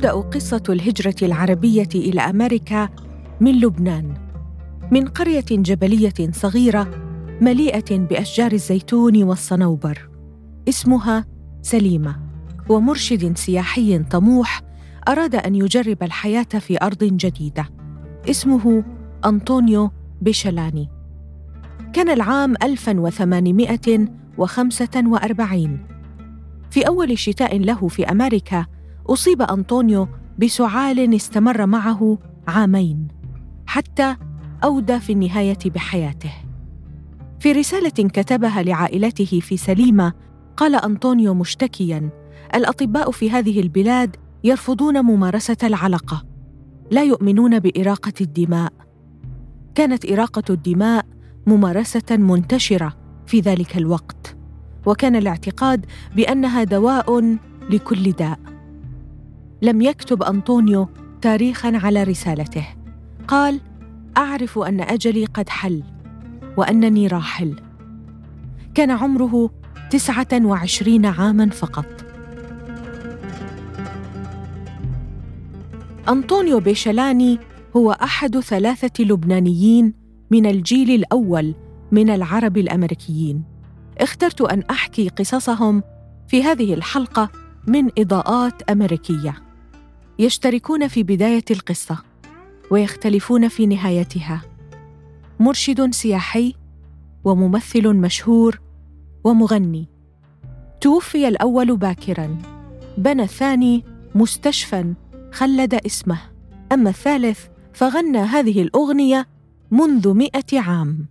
تبدأ قصة الهجرة العربية إلى أمريكا من لبنان من قرية جبلية صغيرة مليئة بأشجار الزيتون والصنوبر اسمها سليمة ومرشد سياحي طموح أراد أن يجرب الحياة في أرض جديدة اسمه أنطونيو بيشلاني. كان العام 1845 في أول شتاء له في أمريكا أصيب أنطونيو بسعال استمر معه عامين حتى أودى في النهاية بحياته. في رسالة كتبها لعائلته في سليمة قال أنطونيو مشتكياً: الأطباء في هذه البلاد يرفضون ممارسة العلقة، لا يؤمنون بإراقة الدماء. كانت إراقة الدماء ممارسة منتشرة في ذلك الوقت، وكان الاعتقاد بأنها دواء لكل داء. لم يكتب أنطونيو تاريخا على رسالته. قال أعرف أن أجلي قد حل وأنني راحل. كان عمره تسعة وعشرين عاما فقط. أنطونيو بيشلاني هو أحد ثلاثة لبنانيين من الجيل الأول من العرب الأمريكيين. اخترت أن أحكي قصصهم في هذه الحلقة من إضاءات أمريكية. يشتركون في بداية القصة ويختلفون في نهايتها. مرشد سياحي وممثل مشهور ومغني. توفي الأول باكرا. بنى الثاني مستشفى خلد اسمه. أما الثالث فغنى هذه الأغنية منذ مئة عام.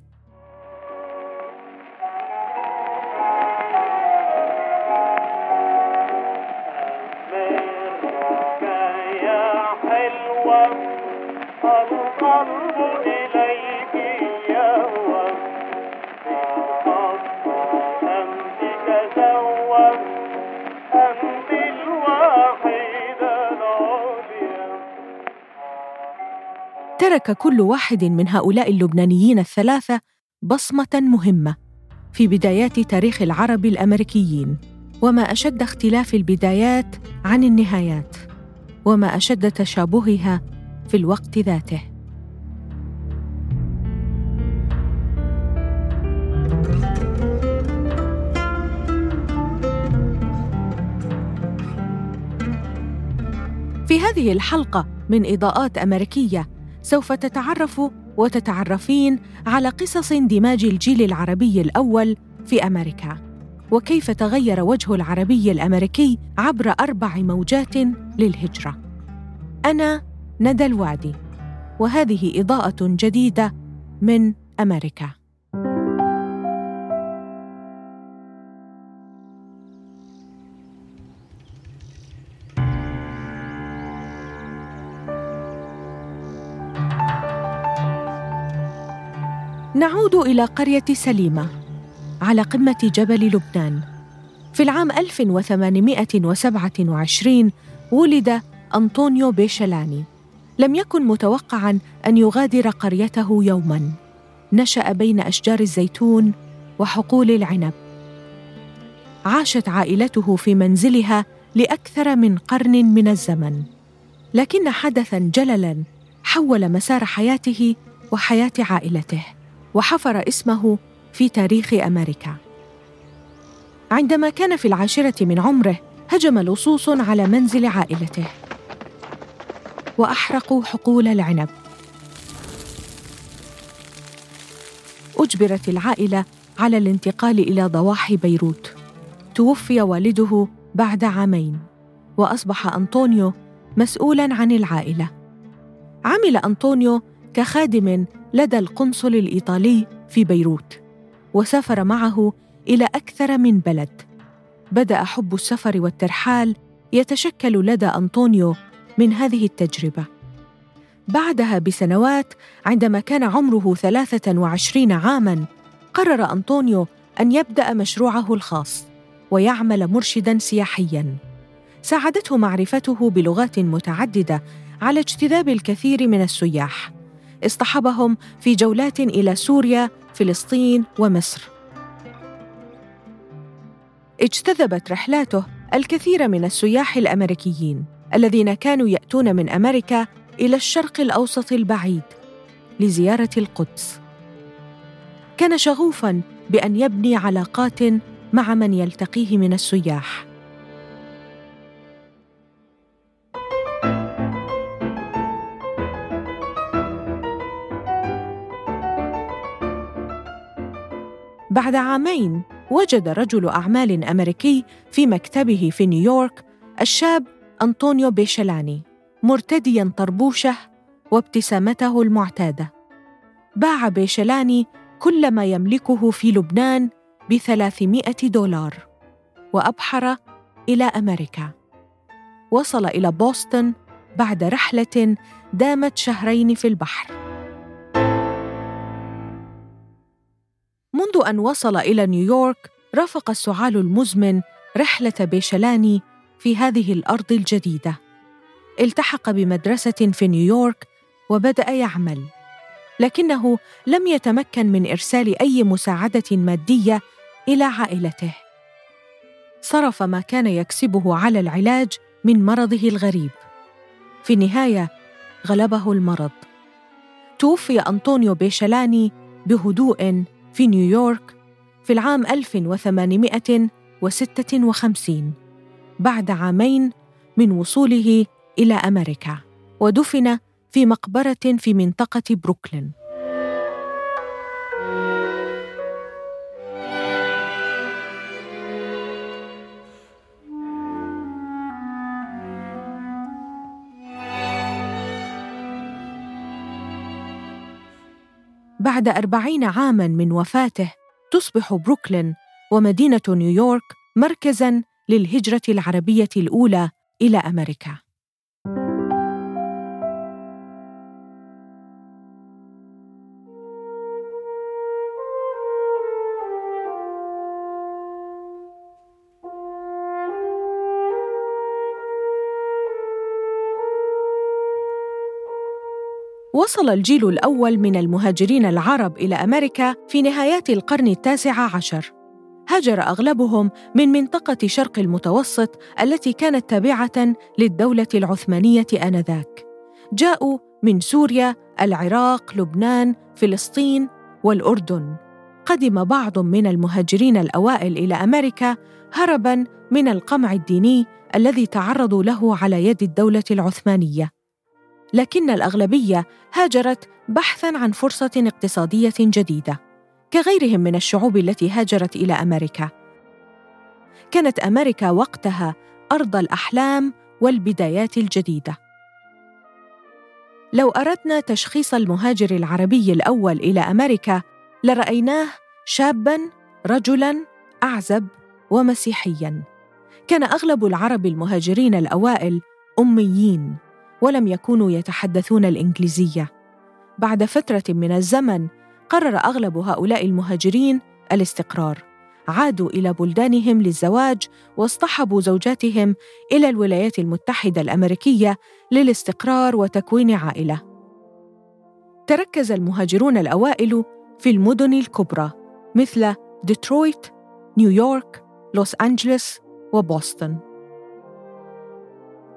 ترك كل واحد من هؤلاء اللبنانيين الثلاثة بصمة مهمة في بدايات تاريخ العرب الأمريكيين وما أشد اختلاف البدايات عن النهايات وما أشد تشابهها في الوقت ذاته. في هذه الحلقة من إضاءات أمريكية سوف تتعرف وتتعرفين على قصص اندماج الجيل العربي الأول في أمريكا. وكيف تغير وجه العربي الأمريكي عبر أربع موجات للهجرة. أنا ندى الوادي وهذه إضاءة جديدة من أمريكا. نعود إلى قرية سليمة على قمة جبل لبنان. في العام 1827 ولد أنطونيو بيشلاني. لم يكن متوقعا أن يغادر قريته يوما. نشأ بين أشجار الزيتون وحقول العنب. عاشت عائلته في منزلها لأكثر من قرن من الزمن. لكن حدثا جللا حول مسار حياته وحياة عائلته. وحفر اسمه في تاريخ أمريكا. عندما كان في العاشرة من عمره هجم لصوص على منزل عائلته. وأحرقوا حقول العنب. أجبرت العائلة على الانتقال إلى ضواحي بيروت. توفي والده بعد عامين. وأصبح أنطونيو مسؤولا عن العائلة. عمل أنطونيو كخادم لدى القنصل الإيطالي في بيروت وسافر معه إلى أكثر من بلد. بدأ حب السفر والترحال يتشكل لدى أنطونيو من هذه التجربة. بعدها بسنوات عندما كان عمره ثلاثة وعشرين عاما قرر أنطونيو أن يبدأ مشروعه الخاص ويعمل مرشدا سياحيا. ساعدته معرفته بلغات متعددة على اجتذاب الكثير من السياح. اصطحبهم في جولات إلى سوريا فلسطين ومصر. اجتذبت رحلاته الكثير من السياح الأمريكيين الذين كانوا يأتون من أمريكا إلى الشرق الأوسط البعيد لزيارة القدس. كان شغوفا بأن يبني علاقات مع من يلتقيه من السياح. بعد عامين وجد رجل أعمال أمريكي في مكتبه في نيويورك الشاب أنطونيو بيشلاني مرتديا طربوشه وابتسامته المعتادة. باع بيشلاني كل ما يملكه في لبنان بثلاثمائة دولار وأبحر إلى أمريكا. وصل إلى بوسطن بعد رحلة دامت شهرين في البحر. أن وصل إلى نيويورك رافق السعال المزمن رحلة بيشلاني في هذه الأرض الجديدة. التحق بمدرسة في نيويورك وبدأ يعمل. لكنه لم يتمكن من إرسال أي مساعدة مادية إلى عائلته. صرف ما كان يكسبه على العلاج من مرضه الغريب. في النهاية غلبه المرض. توفي أنطونيو بيشلاني بهدوء في نيويورك في العام 1856 بعد عامين من وصوله إلى أمريكا ودفن في مقبرة في منطقة بروكلين. بعد أربعين عاماً من وفاته تصبح بروكلين ومدينة نيويورك مركزاً للهجرة العربية الأولى إلى أمريكا. وصل الجيل الأول من المهاجرين العرب إلى أمريكا في نهايات القرن التاسع عشر. هاجر أغلبهم من منطقة شرق المتوسط التي كانت تابعة للدولة العثمانية آنذاك. جاءوا من سوريا، العراق، لبنان، فلسطين والأردن. قدم بعض من المهاجرين الأوائل إلى أمريكا هرباً من القمع الديني الذي تعرضوا له على يد الدولة العثمانية. لكن الأغلبية هاجرت بحثا عن فرصة اقتصادية جديدة كغيرهم من الشعوب التي هاجرت إلى أمريكا. كانت أمريكا وقتها أرض الأحلام والبدايات الجديدة. لو أردنا تشخيص المهاجر العربي الأول إلى أمريكا لرأيناه شابا رجلا أعزب ومسيحيا. كان أغلب العرب المهاجرين الأوائل أميين. ولم يكونوا يتحدثون الإنجليزية. بعد فترة من الزمن قرر أغلب هؤلاء المهاجرين الاستقرار. عادوا إلى بلدانهم للزواج واصطحبوا زوجاتهم إلى الولايات المتحدة الأمريكية للاستقرار وتكوين عائلة. تركز المهاجرون الأوائل في المدن الكبرى مثل ديترويت نيويورك لوس انجلوس وبوسطن.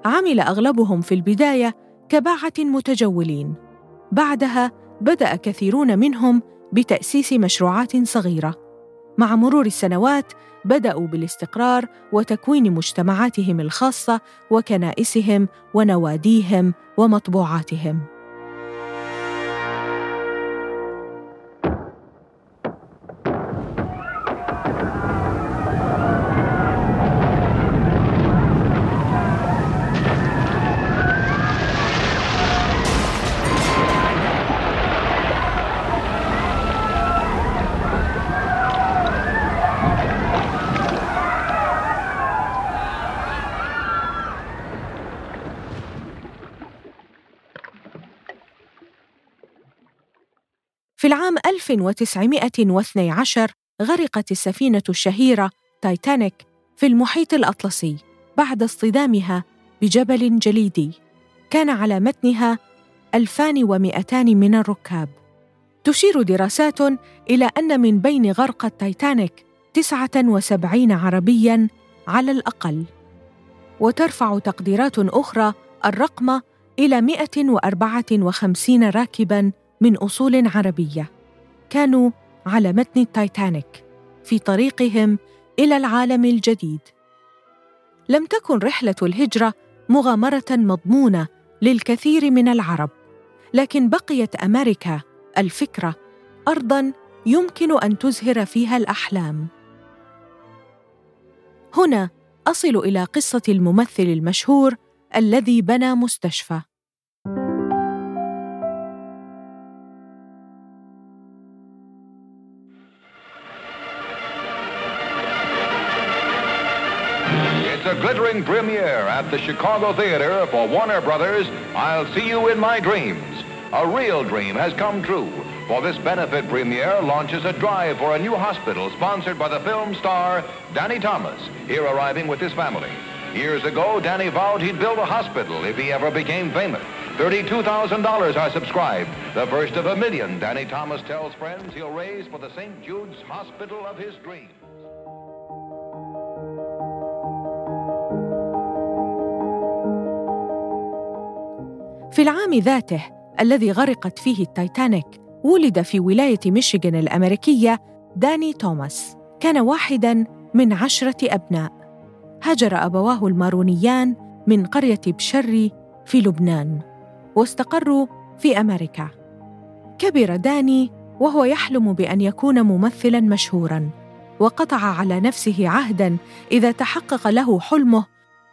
عمل أغلبهم في البداية كباعة متجولين. بعدها بدأ كثيرون منهم بتأسيس مشروعات صغيرة. مع مرور السنوات بدأوا بالاستقرار وتكوين مجتمعاتهم الخاصة وكنائسهم ونواديهم ومطبوعاتهم. 1912 غرقت السفينة الشهيرة تايتانيك في المحيط الأطلسي بعد اصطدامها بجبل جليدي. كان على متنها 2200 من الركاب. تشير دراسات إلى أن من بين غرق التايتانيك 79 عربياً على الأقل. وترفع تقديرات أخرى الرقم إلى 154 راكباً من أصول عربية. كانوا على متن التايتانيك في طريقهم إلى العالم الجديد. لم تكن رحلة الهجرة مغامرة مضمونة للكثير من العرب لكن بقيت أمريكا الفكرة أرضاً يمكن أن تزهر فيها الأحلام. هنا أصل إلى قصة الممثل المشهور الذي بنى مستشفى. A glittering premiere at the Chicago Theater for Warner Brothers. I'll see you in my dreams. A real dream has come true. For this benefit premiere launches a drive for a new hospital sponsored by the film star Danny Thomas, here arriving with his family. Years ago, Danny vowed he'd build a hospital if he ever became famous. $32,000 are subscribed, the first of a million Danny Thomas tells friends he'll raise for the St. Jude's Hospital of his dreams. في العام ذاته الذي غرقت فيه التايتانيك ولد في ولاية ميشيغان الأمريكية داني توماس كان واحداً من عشرة أبناء. هاجر أبواه المارونيان من قرية بشري في لبنان واستقروا في أمريكا. كبر داني وهو يحلم بأن يكون ممثلاً مشهوراً وقطع على نفسه عهداً إذا تحقق له حلمه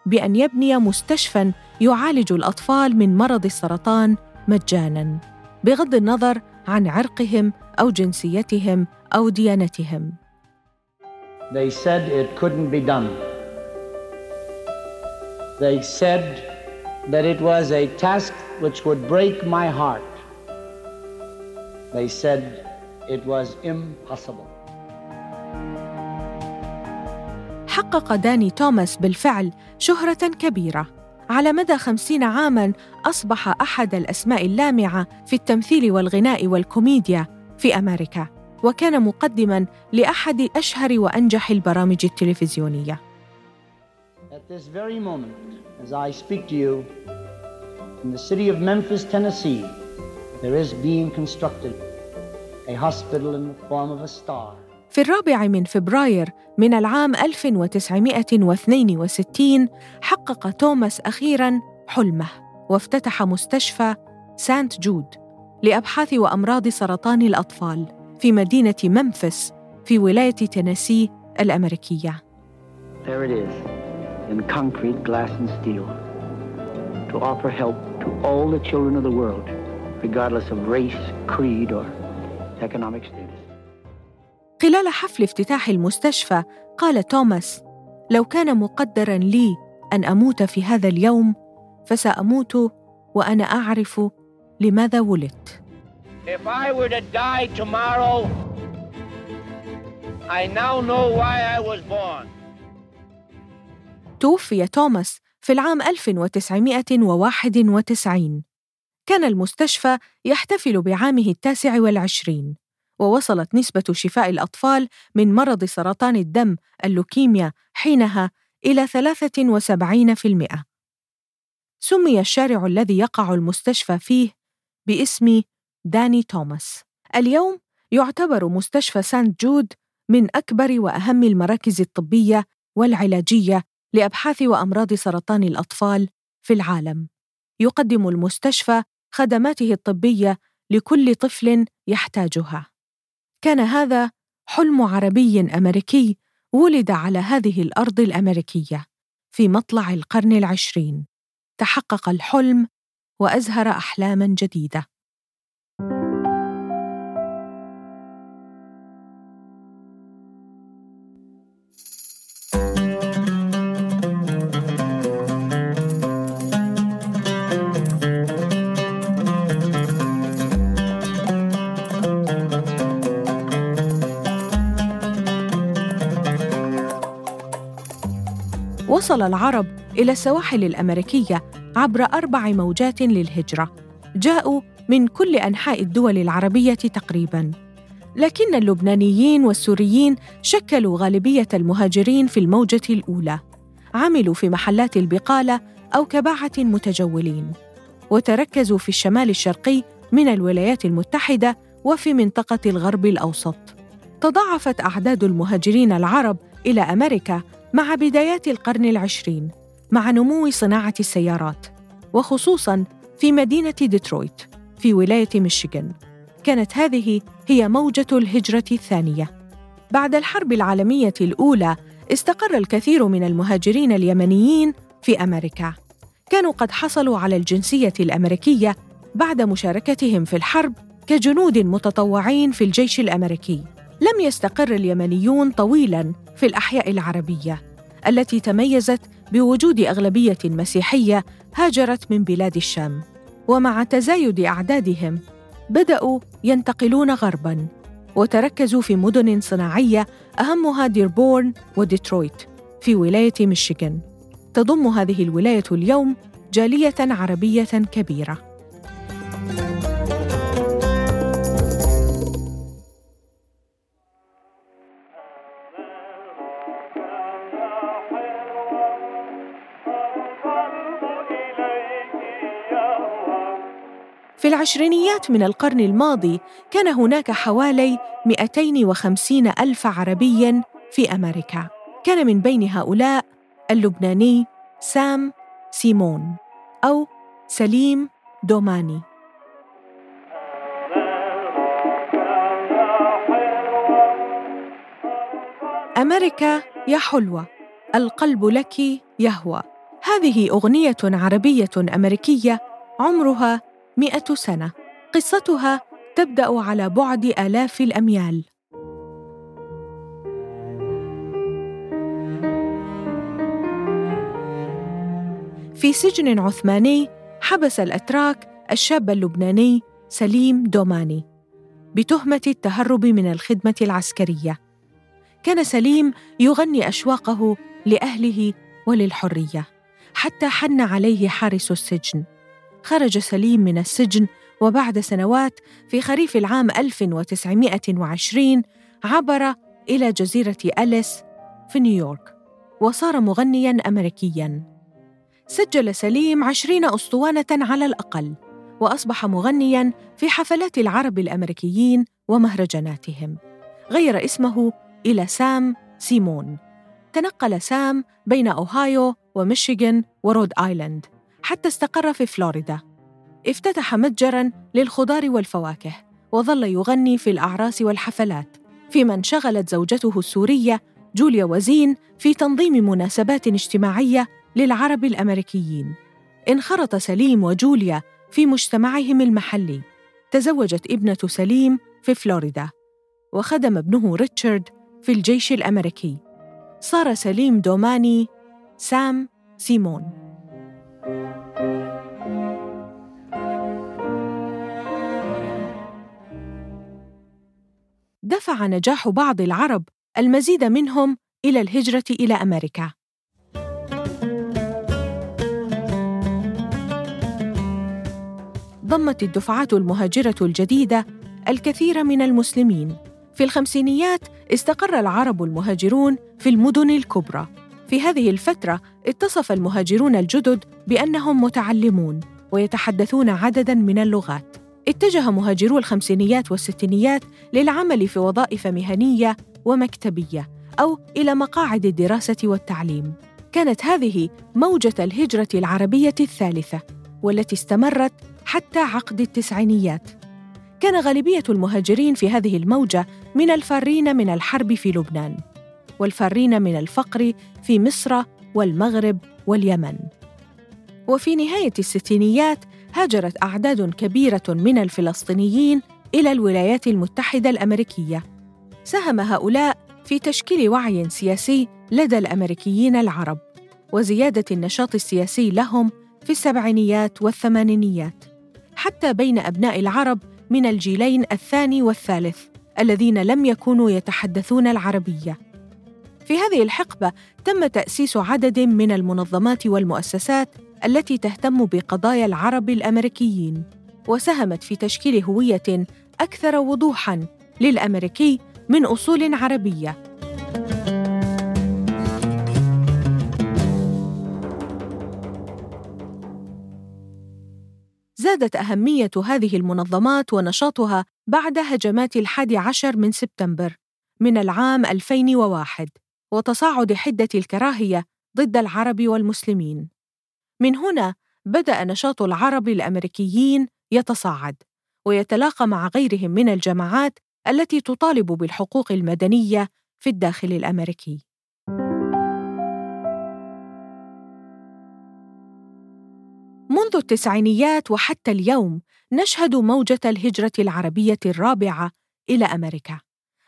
بأن يبني مستشفى يعالج الأطفال من مرض السرطان مجاناً بغض النظر عن عرقهم أو جنسيتهم أو ديانتهم. They said it couldn't be done. They said that it was a task which would break my heart. They said it was impossible. حقق داني توماس بالفعل شهرة كبيرة على مدى خمسين عاماً أصبح أحد الأسماء اللامعة في التمثيل والغناء والكوميديا في أمريكا وكان مقدماً لأحد أشهر وأنجح البرامج التلفزيونية At this very moment, as I speak to you, in the city of Memphis, Tennessee, there is being constructed a hospital in the form of a star. في الرابع من فبراير من العام 1962 حقق توماس أخيراً حلمه وافتتح مستشفى سانت جود لأبحاث وأمراض سرطان الأطفال في مدينة ممفيس في ولاية تينيسي الأمريكية. There it is, in concrete, glass, and steel, to offer help to all the children of the world, regardless of race, creed, or economic status. خلال حفل افتتاح المستشفى قال توماس لو كان مقدرا لي أن أموت في هذا اليوم فسأموت وأنا أعرف لماذا ولدت. If I were to die tomorrow, I now know why I was born. توفي توماس في العام 1991 كان المستشفى يحتفل بعامه التاسع والعشرين. ووصلت نسبة شفاء الأطفال من مرض سرطان الدم اللوكيميا حينها إلى 73%. سمي الشارع الذي يقع المستشفى فيه باسم داني توماس. اليوم يعتبر مستشفى سانت جود من أكبر وأهم المراكز الطبية والعلاجية لأبحاث وأمراض سرطان الأطفال في العالم. يقدم المستشفى خدماته الطبية لكل طفل يحتاجها. كان هذا حلم عربي أمريكي ولد على هذه الأرض الأمريكية في مطلع القرن العشرين. تحقق الحلم وأزهر أحلاما جديدة. وصل العرب إلى السواحل الأمريكية عبر أربع موجات للهجرة. جاءوا من كل أنحاء الدول العربية تقريباً. لكن اللبنانيين والسوريين شكلوا غالبية المهاجرين في الموجة الأولى. عملوا في محلات البقالة أو كباعة متجولين. وتركزوا في الشمال الشرقي من الولايات المتحدة وفي منطقة الغرب الأوسط. تضاعفت أعداد المهاجرين العرب إلى أمريكا مع بدايات القرن العشرين مع نمو صناعة السيارات وخصوصاً في مدينة ديترويت في ولاية ميشيغان. كانت هذه هي موجة الهجرة الثانية. بعد الحرب العالمية الأولى استقر الكثير من المهاجرين اليمنيين في أمريكا. كانوا قد حصلوا على الجنسية الأمريكية بعد مشاركتهم في الحرب كجنود متطوعين في الجيش الأمريكي. لم يستقر اليمنيون طويلاً في الأحياء العربية التي تميزت بوجود أغلبية مسيحية هاجرت من بلاد الشام. ومع تزايد أعدادهم بدأوا ينتقلون غرباً وتركزوا في مدن صناعية أهمها ديربورن وديترويت في ولاية ميشيغان. تضم هذه الولاية اليوم جالية عربية كبيرة. في العشرينيات من القرن الماضي كان هناك حوالي 250 ألف عربي في أمريكا. كان من بين هؤلاء اللبناني سام سيمون أو سليم دوماني. أمريكا يا حلوة القلب لك يهوى. هذه أغنية عربية أمريكية عمرها مئة سنة. قصتها تبدأ على بعد آلاف الأميال. في سجن عثماني حبس الأتراك الشاب اللبناني سليم دوماني بتهمة التهرب من الخدمة العسكرية. كان سليم يغني أشواقه لأهله وللحرية حتى حن عليه حارس السجن. خرج سليم من السجن وبعد سنوات في خريف العام 1920 عبر إلى جزيرة أليس في نيويورك وصار مغنياً أمريكياً. سجل سليم عشرين أسطوانة على الأقل وأصبح مغنياً في حفلات العرب الأمريكيين ومهرجاناتهم. غير اسمه إلى سام سيمون. تنقل سام بين أوهايو وميشيغان ورود آيلاند. حتى استقر في فلوريدا. افتتح متجرا للخضار والفواكه وظل يغني في الأعراس والحفلات. فيما انشغلت زوجته السورية جوليا وزين في تنظيم مناسبات اجتماعية للعرب الأمريكيين. انخرط سليم وجوليا في مجتمعهم المحلي. تزوجت ابنة سليم في فلوريدا وخدم ابنه ريتشارد في الجيش الأمريكي. صار سليم دوماني سام سيمون. دفع نجاح بعض العرب المزيد منهم إلى الهجرة إلى أمريكا. ضمت الدفعات المهاجرة الجديدة الكثير من المسلمين. في الخمسينيات استقر العرب المهاجرون في المدن الكبرى. في هذه الفترة اتصف المهاجرون الجدد بأنهم متعلمون ويتحدثون عددا من اللغات. اتجه مهاجرو الخمسينيات والستينيات للعمل في وظائف مهنية ومكتبية أو إلى مقاعد الدراسة والتعليم. كانت هذه موجة الهجرة العربية الثالثة والتي استمرت حتى عقد التسعينيات. كان غالبية المهاجرين في هذه الموجة من الفارين من الحرب في لبنان والفارين من الفقر في مصر والمغرب واليمن. وفي نهاية الستينيات هاجرت أعداد كبيرة من الفلسطينيين إلى الولايات المتحدة الأمريكية. ساهم هؤلاء في تشكيل وعي سياسي لدى الأمريكيين العرب وزيادة النشاط السياسي لهم في السبعينيات والثمانينيات حتى بين أبناء العرب من الجيلين الثاني والثالث الذين لم يكونوا يتحدثون العربية. في هذه الحقبة تم تأسيس عدد من المنظمات والمؤسسات التي تهتم بقضايا العرب الأمريكيين وساهمت في تشكيل هوية أكثر وضوحاً للأمريكي من أصول عربية. زادت أهمية هذه المنظمات ونشاطها بعد هجمات الحادي عشر من سبتمبر من العام 2001 وتصاعد حدة الكراهية ضد العرب والمسلمين. من هنا بدأ نشاط العرب الأمريكيين يتصاعد ويتلاقى مع غيرهم من الجماعات التي تطالب بالحقوق المدنية في الداخل الأمريكي. منذ التسعينيات وحتى اليوم نشهد موجة الهجرة العربية الرابعة إلى أمريكا.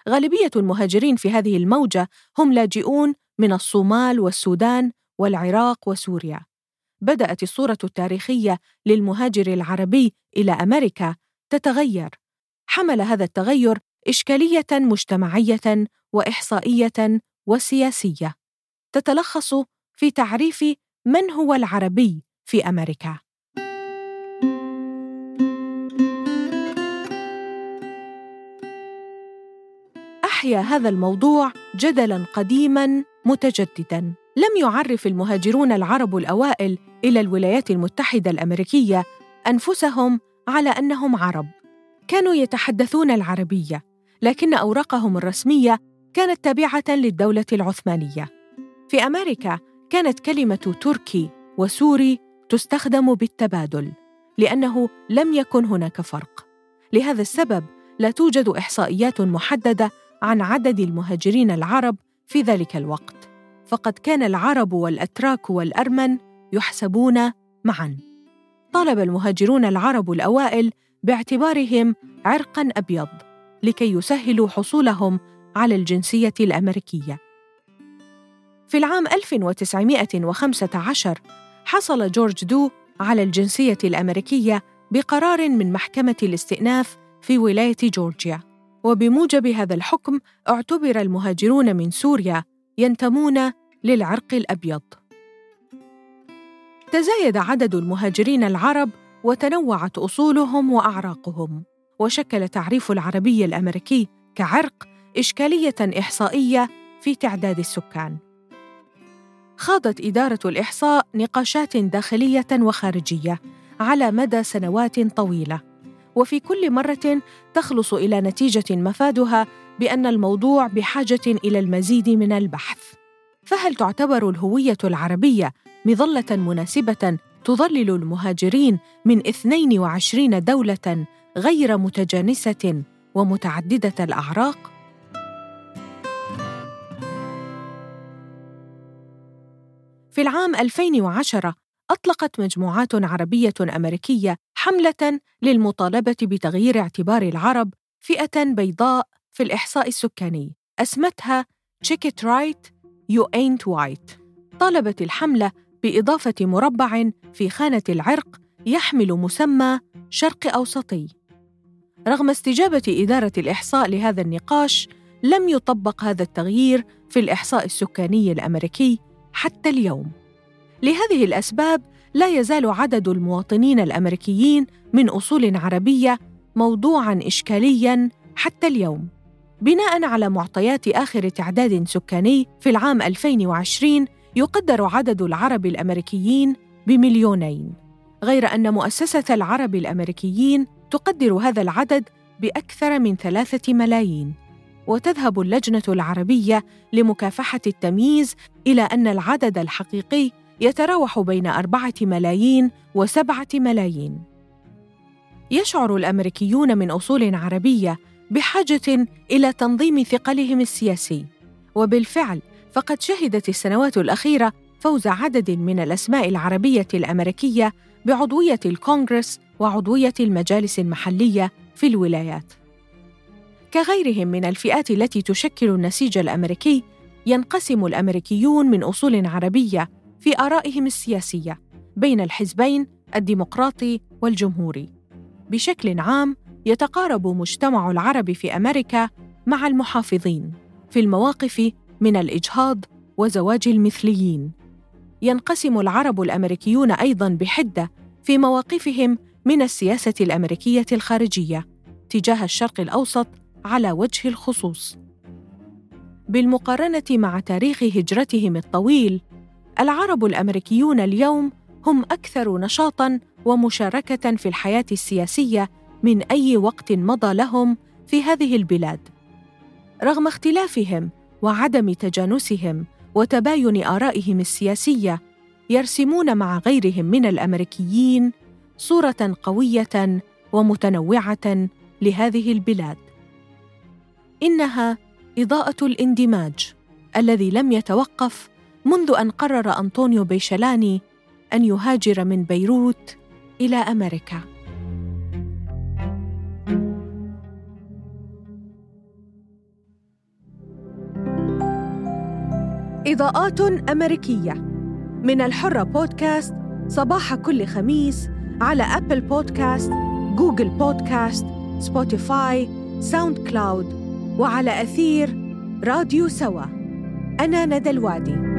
غالبية المهاجرين في هذه الموجة هم لاجئون من الصومال والسودان والعراق وسوريا. بدأت الصورة التاريخية للمهاجر العربي إلى أمريكا تتغير. حمل هذا التغير إشكالية مجتمعية وإحصائية وسياسية تتلخص في تعريف من هو العربي في أمريكا احيا هذا الموضوع جدلا قديما متجددا. لم يعرف المهاجرون العرب الأوائل إلى الولايات المتحدة الأمريكية أنفسهم على أنهم عرب. كانوا يتحدثون العربية لكن أوراقهم الرسمية كانت تابعة للدولة العثمانية. في أمريكا كانت كلمة تركي وسوري تستخدم بالتبادل لأنه لم يكن هناك فرق. لهذا السبب لا توجد إحصائيات محددة عن عدد المهاجرين العرب في ذلك الوقت فقد كان العرب والأتراك والأرمن يحسبون معا. طالب المهاجرون العرب الأوائل باعتبارهم عرقا أبيض لكي يسهلوا حصولهم على الجنسية الأمريكية. في العام 1915 حصل جورج دو على الجنسية الأمريكية بقرار من محكمة الاستئناف في ولاية جورجيا. وبموجب هذا الحكم اعتبر المهاجرون من سوريا ينتمون للعرق الأبيض. تزايد عدد المهاجرين العرب وتنوعت أصولهم وأعراقهم وشكل تعريف العربي الأمريكي كعرق إشكالية إحصائية في تعداد السكان. خاضت إدارة الإحصاء نقاشات داخلية وخارجية على مدى سنوات طويلة. وفي كل مرة تخلص إلى نتيجة مفادها بأن الموضوع بحاجة إلى المزيد من البحث فهل تعتبر الهوية العربية مظلة مناسبة تظلل المهاجرين من 22 دولة غير متجانسة ومتعددة الأعراق؟ في العام 2010 أطلقت مجموعات عربية أمريكية حملة للمطالبة بتغيير اعتبار العرب فئة بيضاء في الإحصاء السكاني أسمتها Check it right you ain't white. طالبت الحملة بإضافة مربع في خانة العرق يحمل مسمى شرق أوسطي. رغم استجابة إدارة الإحصاء لهذا النقاش لم يطبق هذا التغيير في الإحصاء السكاني الأمريكي حتى اليوم. لهذه الأسباب لا يزال عدد المواطنين الأمريكيين من أصول عربية موضوعا اشكاليا حتى اليوم. بناء على معطيات آخر تعداد سكاني في العام 2020 يقدر عدد العرب الأمريكيين بمليونين. غير أن مؤسسة العرب الأمريكيين تقدر هذا العدد بأكثر من ثلاثة ملايين. وتذهب اللجنة العربية لمكافحة التمييز إلى أن العدد الحقيقي يتراوح بين أربعة ملايين وسبعة ملايين. يشعر الأمريكيون من أصول عربية بحاجة إلى تنظيم ثقلهم السياسي وبالفعل فقد شهدت السنوات الأخيرة فوز عدد من الأسماء العربية الأمريكية بعضوية الكونغرس وعضوية المجالس المحلية في الولايات. كغيرهم من الفئات التي تشكل النسيج الأمريكي ينقسم الأمريكيون من أصول عربية في آرائهم السياسية بين الحزبين الديمقراطي والجمهوري. بشكل عام يتقارب مجتمع العرب في أمريكا مع المحافظين في المواقف من الإجهاض وزواج المثليين. ينقسم العرب الأمريكيون أيضا بحدة في مواقفهم من السياسة الأمريكية الخارجية تجاه الشرق الأوسط على وجه الخصوص. بالمقارنة مع تاريخ هجرتهم الطويل العرب الأمريكيون اليوم هم أكثر نشاطا ومشاركة في الحياة السياسية من أي وقت مضى لهم في هذه البلاد. رغم اختلافهم وعدم تجانسهم وتباين آرائهم السياسية يرسمون مع غيرهم من الأمريكيين صورة قوية ومتنوعة لهذه البلاد. إنها إضاءة الاندماج الذي لم يتوقف منذ أن قرر أنطونيو بيشلاني أن يهاجر من بيروت إلى أمريكا. إضاءات أمريكية. من الحرة بودكاست صباح كل خميس على أبل بودكاست جوجل بودكاست سبوتيفاي ساوند كلاود وعلى أثير راديو سوا. أنا ندى الوادي.